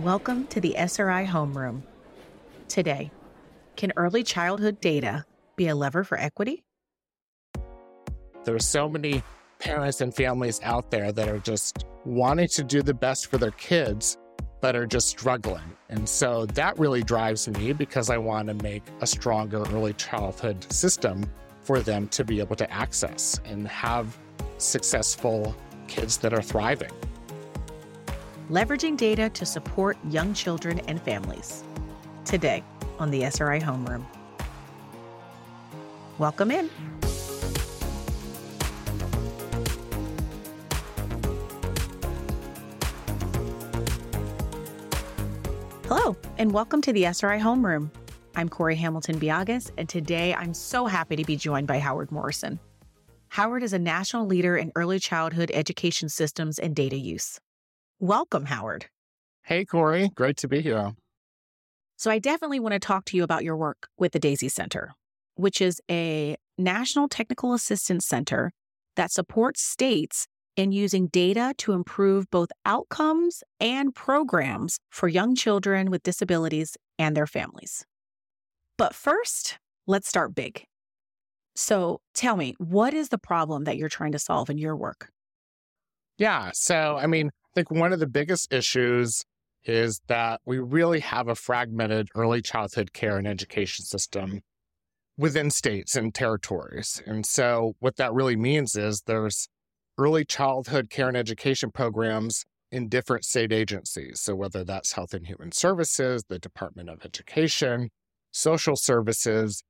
Welcome to the SRI Homeroom. Today, can early childhood data be a lever for equity? There are so many parents and families out there that are just wanting to do the best for their kids, but are just struggling. And so that really drives me because I want to make a stronger early childhood system for them to be able to access and have successful kids that are thriving leveraging data to support young children and families. Today on the SRI Homeroom. Welcome in. Hello, and welcome to the SRI Homeroom. I'm Kori Hamilton Biagas, and today I'm so happy to be joined by Howard Morrison. Howard is a national leader in early childhood education systems and data use. Welcome, Howard. Hey, Kori. Great to be here. So, I definitely want to talk to you about your work with the DaSy Center, which is a national technical assistance center that supports states in using data to improve both outcomes and programs for young children with disabilities and their families. But first, let's start big. So, tell me, what is the problem that you're trying to solve in your work? Yeah. So, I mean, I think one of the biggest issues is that we really have a fragmented early childhood care and education system within states and territories. And so, what that really means is there's early childhood care and education programs in different state agencies. So, whether that's Health and Human Services, the Department of Education, social services,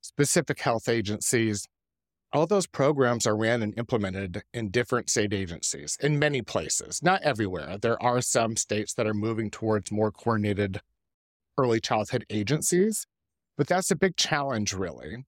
specific health agencies, all those programs are ran and implemented in different state agencies in many places, not everywhere. There are some states that are moving towards more coordinated early childhood agencies, but that's a big challenge, really.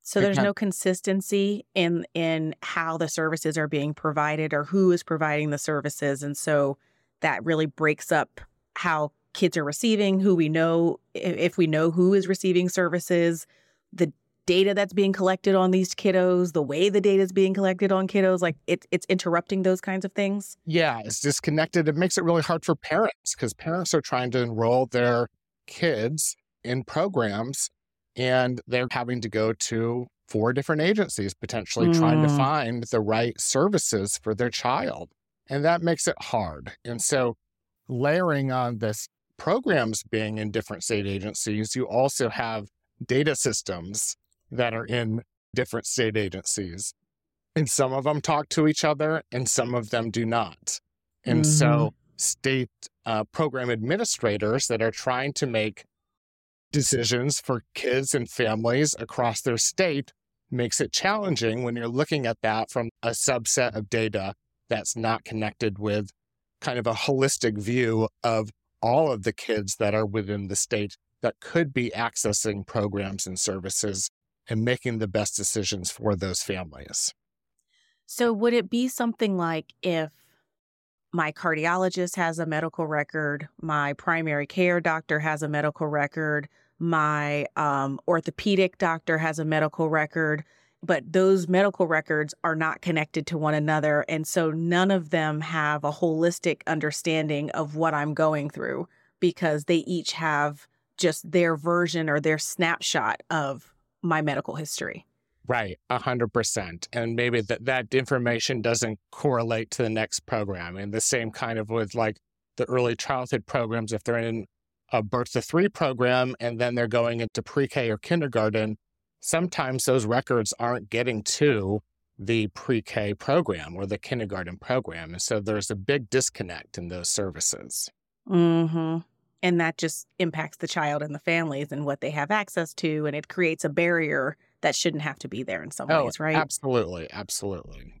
So there's no consistency in in how the services are being provided or who is providing the services, and so that really breaks up how kids are receiving, who we know, if we know who is receiving services, the data that's being collected on these kiddos, the way the data is being collected on kiddos, like it, it's interrupting those kinds of things? Yeah, it's disconnected. It makes it really hard for parents because parents are trying to enroll their kids in programs and they're having to go to four different agencies, potentially mm. trying to mm. find the right services for their child. And that makes it hard. And so, layering on this programs being in different state agencies, you also have data systems that are in different state agencies. And some of them talk to each other and some of them do not. And mm-hmm. so, state uh, program administrators that are trying to make decisions for kids and families across their state makes it challenging when you're looking at that from a subset of data that's not connected with kind of a holistic view of all of the kids that are within the state that could be accessing programs and services and making the best decisions for those families. So, would it be something like if my cardiologist has a medical record, my primary care doctor has a medical record, my um, orthopedic doctor has a medical record, but those medical records are not connected to one another. And so none of them have a holistic understanding of what I'm going through because they each have just their version or their snapshot of my medical history. Right, 100%. And maybe that, that information doesn't correlate to the next program. And the same kind of with like the early childhood programs, if they're in a birth to three program and then they're going into pre K or kindergarten, sometimes those records aren't getting to the pre K program or the kindergarten program. And so there's a big disconnect in those services. hmm and that just impacts the child and the families and what they have access to. And it creates a barrier that shouldn't have to be there in some oh, ways, right? Absolutely. Absolutely.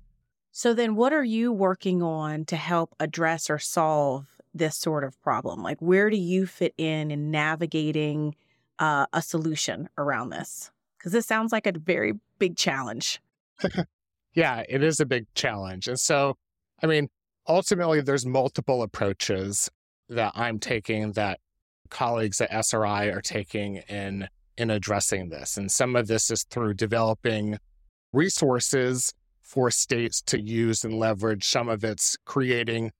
So, then what are you working on to help address or solve this sort of problem? Like, where do you fit in in navigating uh, a solution around this? Because this sounds like a very big challenge. yeah, it is a big challenge. And so, I mean, ultimately, there's multiple approaches that I'm taking that colleagues at SRI are taking in in addressing this. And some of this is through developing resources for states to use and leverage. Some of it's creating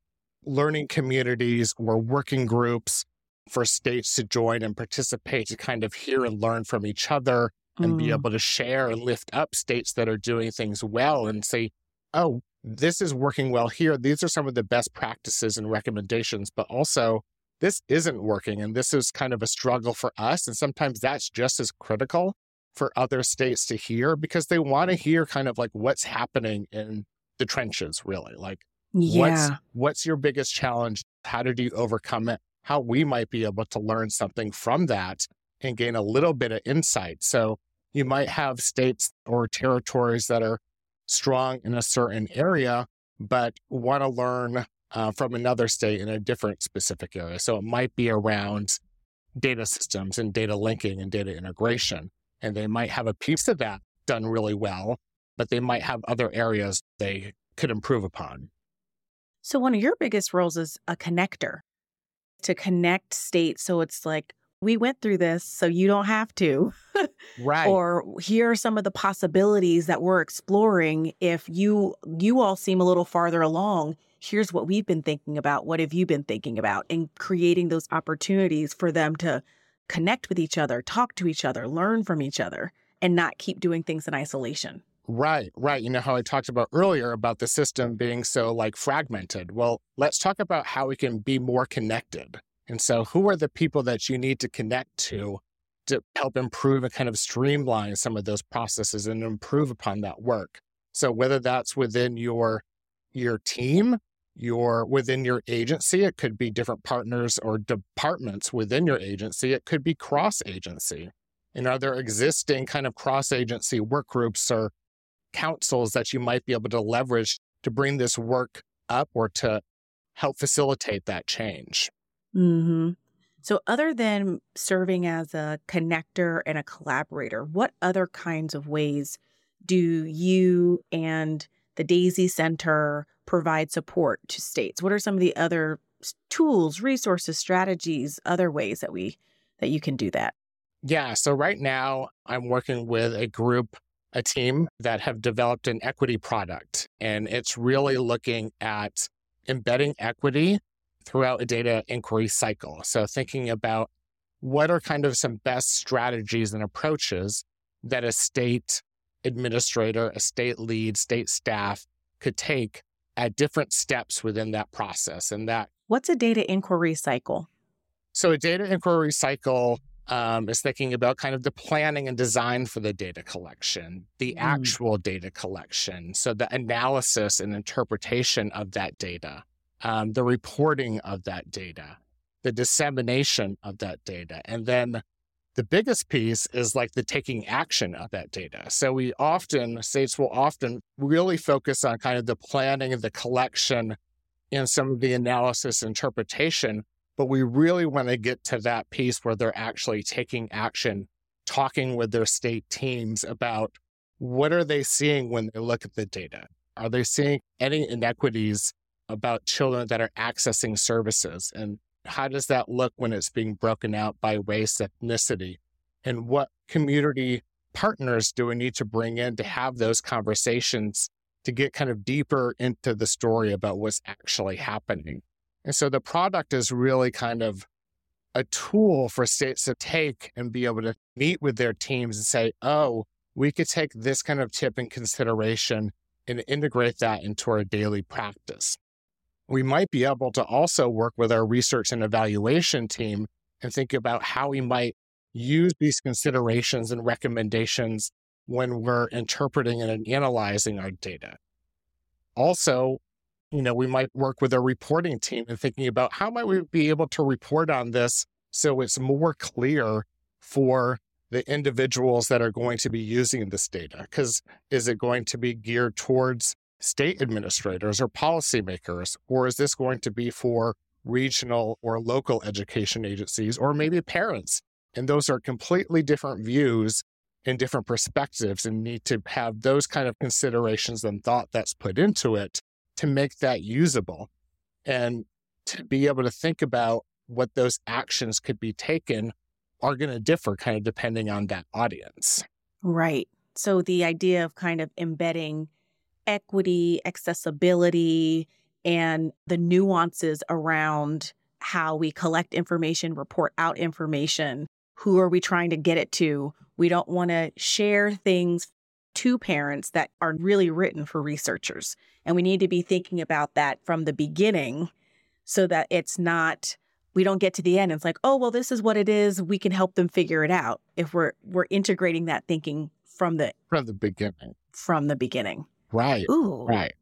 learning communities or working groups for states to join and participate to kind of hear and learn from each other and mm. be able to share and lift up states that are doing things well and say, oh, this is working well here. These are some of the best practices and recommendations, but also this isn't working. And this is kind of a struggle for us. And sometimes that's just as critical for other states to hear because they want to mm. hear kind of like what's happening in the trenches, really. Like, yeah. what's, what's your biggest challenge? How did you overcome it? How we might be able to learn something from that and gain a little bit of insight. So you might have states or territories that are strong in a certain area, but want to learn uh, from another state in a different specific area. So it might be around data systems and data linking and data integration. And they might have a piece of that done really well, but they might have other areas they could improve upon. So, one of your biggest roles is a connector to connect states. So it's like, we went through this, so you don't have to. right. Or here are some of the possibilities that we're exploring. If you you all seem a little farther along, here's what we've been thinking about. What have you been thinking about? And creating those opportunities for them to connect with each other, talk to each other, learn from each other, and not keep doing things in isolation. Right, right. You know how I talked about earlier about the system being so like fragmented. Well, let's talk about how we can be more connected. And so, who are the people that you need to connect to to help improve and kind of streamline some of those processes and improve upon that work? So, whether that's within your your team, your within your agency, it could be different partners or departments within your agency. It could be cross agency. And are there existing kind of cross agency work groups or councils that you might be able to leverage to bring this work up or to help facilitate that change? Mm-hmm. So, other than serving as a connector and a collaborator, what other kinds of ways do you and the DaSy Center provide support to states? What are some of the other tools, resources, strategies, other ways that we that you can do that? Yeah, so right now I'm working with a group, a team that have developed an equity product and it's really looking at embedding equity throughout a data inquiry cycle. So, thinking about what are kind of some best strategies and approaches that a state administrator, a state lead, state staff could take at different steps within that process. And that. What's a data inquiry cycle? So, a data inquiry cycle um, is thinking about kind of the planning and design for the data collection, the mm. actual data collection. So, the analysis and interpretation of that data um, the reporting of that data, the dissemination of that data. And then the biggest piece is like the taking action of that data. So we often, states will often really focus on kind of the planning and the collection and some of the analysis interpretation. But we really want to get to that piece where they're actually taking action, talking with their state teams about what are they seeing when they look at the data? Are they seeing any inequities about children that are accessing services and how does that look when it's being broken out by race, ethnicity, and what community partners do we need to bring in to have those conversations to get kind of deeper into the story about what's actually happening. And so the product is really kind of a tool for states to take and be able to meet with their teams and say, oh, we could take this kind of tip in consideration and integrate that into our daily practice we might be able to also work with our research and evaluation team and think about how we might use these considerations and recommendations when we're interpreting and analyzing our data. Also, you know, we might work with a reporting team and thinking about how might we be able to report on this so it's more clear for the individuals that are going to be using this data. Because is it going to be geared towards state administrators or policymakers? Or is this going to be for regional or local education agencies or maybe parents? And those are completely different views and different perspectives and need to have those kind of considerations and thought that's put into it to make that usable and to be able to think about what those actions could be taken are going to differ kind of depending on that audience. Right. So the idea of kind of embedding equity, accessibility, and the nuances around how we collect information, report out information. Who are we trying to get it to? We don't want to share things to parents that are really written for researchers. And we need to be thinking about that from the beginning so that it's not we don't get to the end. It's like, oh well, this is what it is. We can help them figure it out if we're we're integrating that thinking from the from the beginning. From the beginning. Right. Ooh. Right.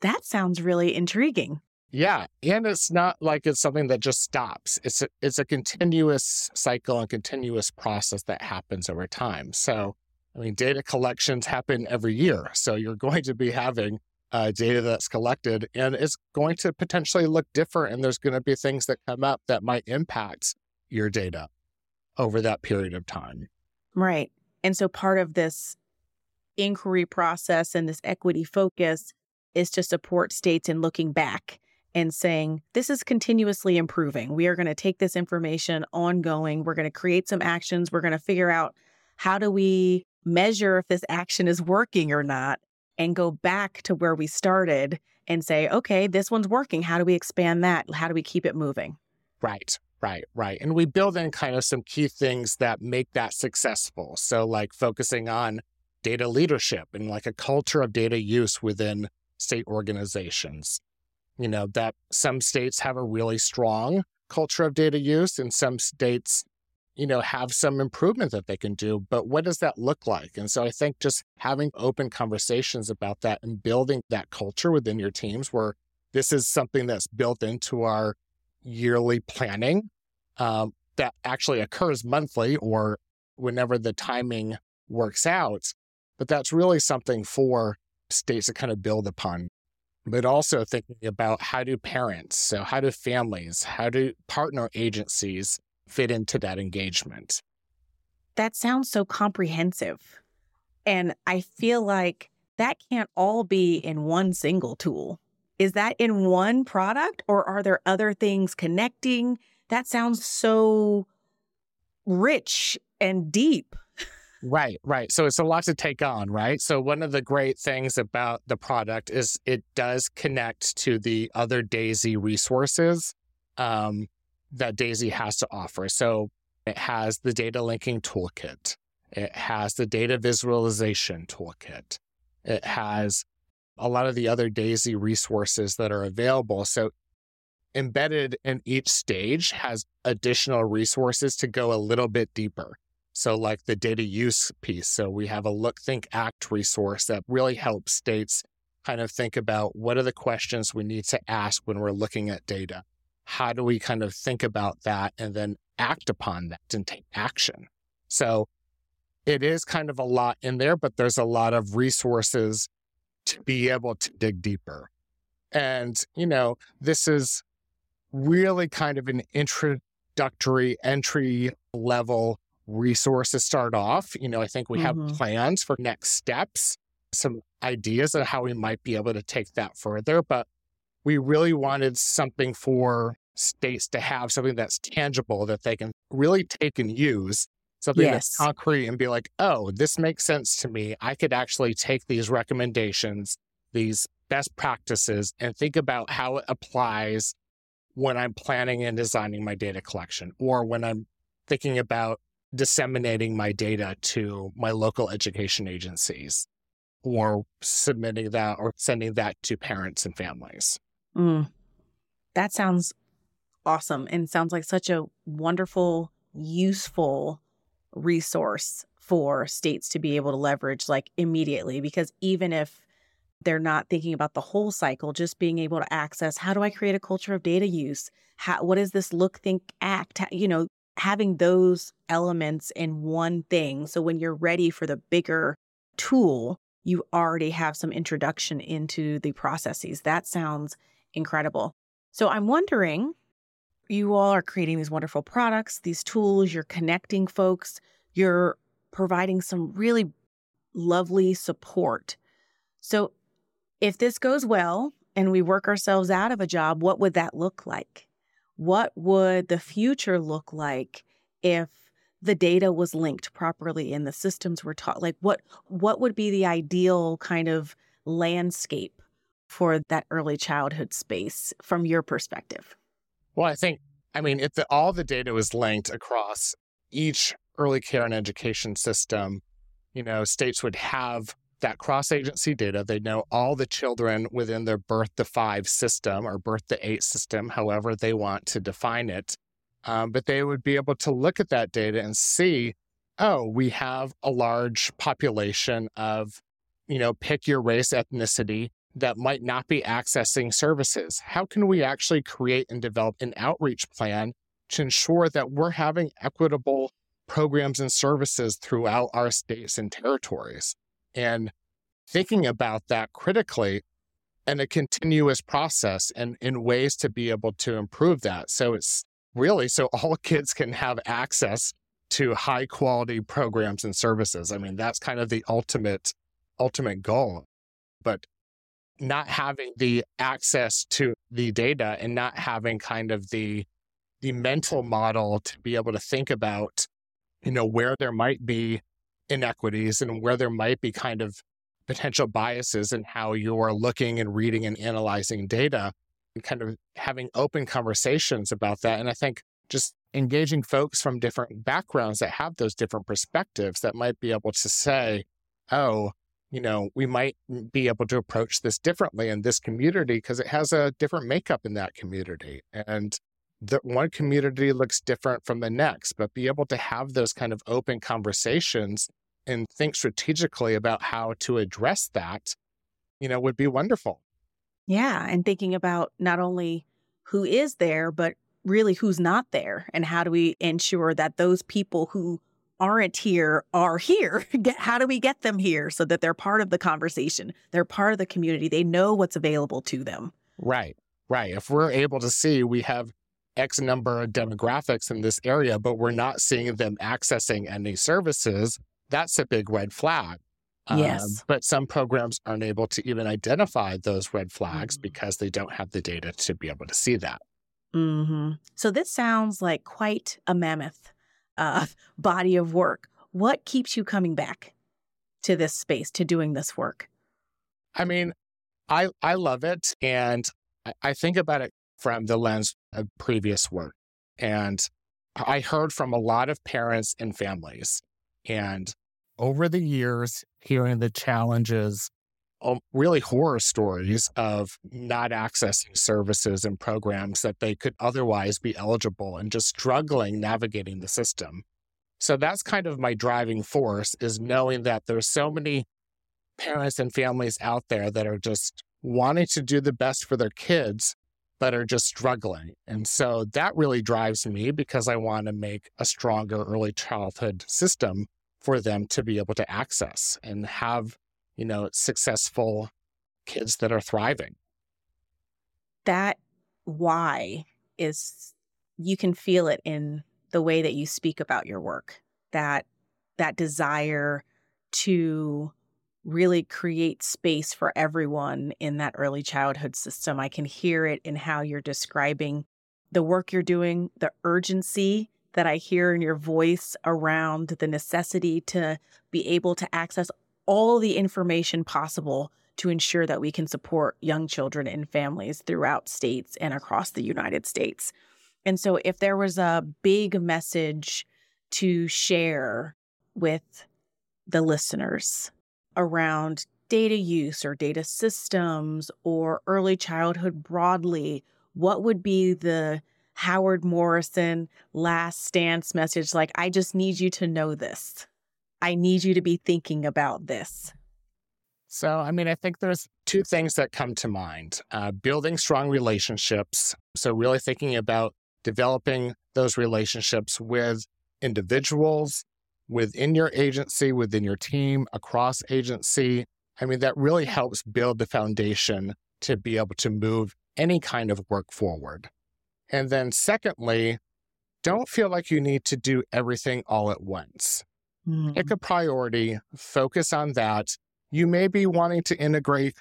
That sounds really intriguing. Yeah, and it's not like it's something that just stops. It's a, it's a continuous cycle and continuous process that happens over time. So, I mean, data collections happen every year. So you're going to be having uh, data that's collected, and it's going to potentially look different. And there's going to be things that come up that might impact your data over that period of time. Right. And so part of this inquiry process and this equity focus is to support states in looking back and saying, this is continuously improving. We are going to take this information ongoing. We're going to create some actions. We're going to figure out how do we measure if this action is working or not and go back to where we started and say, okay, this one's working. How do we expand that? How do we keep it moving? Right, right, right. And we build in kind of some key things that make that successful. So, like focusing on data leadership and like a culture of data use within state organizations you know, that some states have a really strong culture of data use and some states, you know, have some improvement that they can do. But what does that look like? And so I think just having open conversations about that and building that culture within your teams where this is something that's built into our yearly planning um, that actually occurs monthly or whenever the timing works out. But that's really something for states to kind of build upon but also thinking about how do parents, so how do families, how do partner agencies fit into that engagement? That sounds so comprehensive. And I feel like that can't all be in one single tool. Is that in one product or are there other things connecting? That sounds so rich and deep. Right, right. So it's a lot to take on, right? So one of the great things about the product is it does connect to the other DaSy resources um, that DaSy has to offer. So it has the data linking toolkit. It has the data visualization toolkit. It has a lot of the other DaSy resources that are available. So embedded in each stage has additional resources to go a little bit deeper. So, like the data use piece. So, we have a Look, Think, Act resource that really helps states kind of think about what are the questions we need to ask when we're looking at data? How do we kind of think about that and then act upon that and take action? So, it is kind of a lot in there, but there's a lot of resources to be able to dig deeper. And, you know, this is really kind of an introductory entry level resources start off. You know, I think we have mm-hmm. plans for next steps, some ideas of how we might be able to take that further, but we really wanted something for states to have something that's tangible that they can really take and use something yes. that's concrete and be like, oh, this makes sense to me. I could actually take these recommendations, these best practices, and think about how it applies when I'm planning and designing my data collection or when I'm thinking about disseminating my data to my local education agencies or submitting that or sending that to parents and families. Mm. That sounds awesome and sounds like such a wonderful, useful resource for states to be able to leverage like immediately because even if they're not thinking about the whole cycle just being able to access how do i create a culture of data use how, what does this look think act you know having those elements in one thing. So when you're ready for the bigger tool, you already have some introduction into the processes. That sounds incredible. So I'm wondering you all are creating these wonderful products, these tools, you're connecting folks, you're providing some really lovely support. So if this goes well and we work ourselves out of a job, what would that look like? What would the future look like if the data was linked properly and the systems were taught like what what would be the ideal kind of landscape for that early childhood space from your perspective? Well, I think, I mean, if the, all the data was linked across each early care and education system, you know, states would have that cross agency data. They know all the children within their birth to five system or birth to eight system, however they want to define it. Um, but they would be able to look at that data and see, oh, we have a large population of, you know, pick your race, ethnicity that might not be accessing services. How can we actually create and develop an outreach plan to ensure that we're having equitable programs and services throughout our states and territories? And thinking about that critically and a continuous process and in ways to be able to improve that. So it's really so all kids can have access to high quality programs and services. I mean, that's kind of the ultimate ultimate goal. But not having the access to the data and not having kind of the the mental model to be able to think about you know where there might be inequities and where there might be kind of potential biases in how you're looking and reading and analyzing data and kind of having open conversations about that. And I think just engaging folks from different backgrounds that have those different perspectives that might be able to say, oh, you know, we might be able to approach this differently in this community because it has a different makeup in that community. And the one community looks different from the next, but be able to have those kind of open conversations and think strategically about how to address that, you know, would be wonderful. Yeah. And thinking about not only who is there, but really who's not there. And how do we ensure that those people who aren't here are here? How do we get them here so that they're part of the conversation? They're part of the community. They know what's available to them. Right. Right. If we're able to see we have X number of demographics in this area, but we're not seeing them accessing any services, that's a big red flag. Yes. Um, but some programs aren't able to even identify those red flags mm-hmm. because they don't have the data to be able to see that. Mm-hmm. So this sounds like quite a mammoth uh, body of work. What keeps you coming back to this space, to doing this work? I mean, I I love it, and I, I think about it from the lens of previous work, and I heard from a lot of parents and families and over the years, hearing the challenges, um, really horror stories of not accessing services and programs that they could otherwise be eligible and just struggling navigating the system. So that's kind of my driving force is knowing that there's so many parents and families out there that are just wanting to do the best for their kids, but are just struggling. And so that really drives me because I want to make a stronger early childhood system for them to be able to access and have, you know, successful kids that are thriving. That why is you can feel it in the way that you speak about your work. That that desire to really create space for everyone in that early childhood system. I can hear it in how you're describing the work you're doing, the urgency that I hear in your voice around the necessity to be able to access all the information possible to ensure that we can support young children and families throughout states and across the United States. And so, if there was a big message to share with the listeners around data use or data systems or early childhood broadly, what would be the Howard Morrison last stance message like, I just need you to know this. I need you to be thinking about this. So, I mean, I think there's two things that come to mind uh, building strong relationships. So, really thinking about developing those relationships with individuals within your agency, within your team, across agency. I mean, that really helps build the foundation to be able to move any kind of work forward. And then, secondly, don't feel like you need to do everything all at once. Mm. Pick a priority, focus on that. You may be wanting to integrate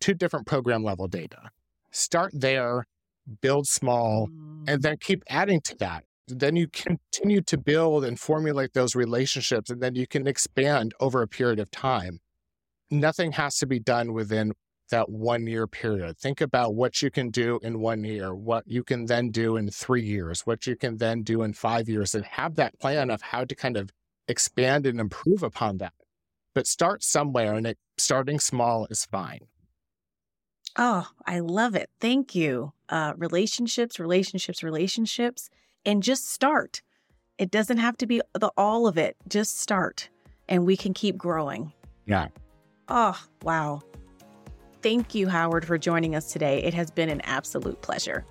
two different program level data. Start there, build small, and then keep adding to that. Then you continue to build and formulate those relationships, and then you can expand over a period of time. Nothing has to be done within that one year period. Think about what you can do in one year, what you can then do in three years, what you can then do in five years, and have that plan of how to kind of expand and improve upon that. But start somewhere, and it, starting small is fine. Oh, I love it. Thank you. Uh, relationships, relationships, relationships, and just start. It doesn't have to be the all of it. Just start, and we can keep growing. Yeah. Oh, wow. Thank you, Howard, for joining us today. It has been an absolute pleasure.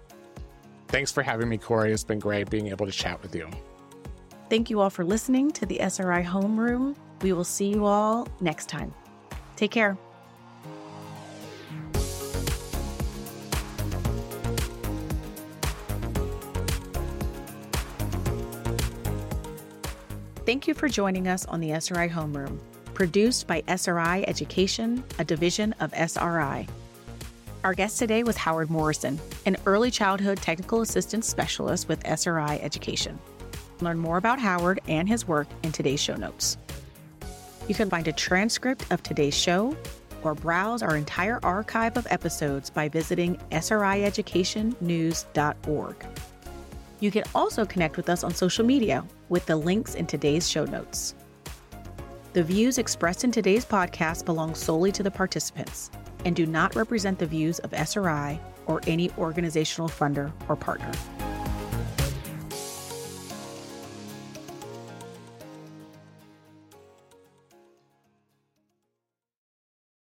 Thanks for having me, Kori. It's been great being able to chat with you. Thank you all for listening to the SRI Homeroom. We will see you all next time. Take care. Thank you for joining us on the SRI Homeroom, produced by SRI Education, a division of SRI. Our guest today was Howard Morrison, an early childhood technical assistance specialist with SRI Education. Learn more about Howard and his work in today's show notes. You can find a transcript of today's show or browse our entire archive of episodes by visiting srieducationnews.org. You can also connect with us on social media with the links in today's show notes. The views expressed in today's podcast belong solely to the participants and do not represent the views of SRI or any organizational funder or partner.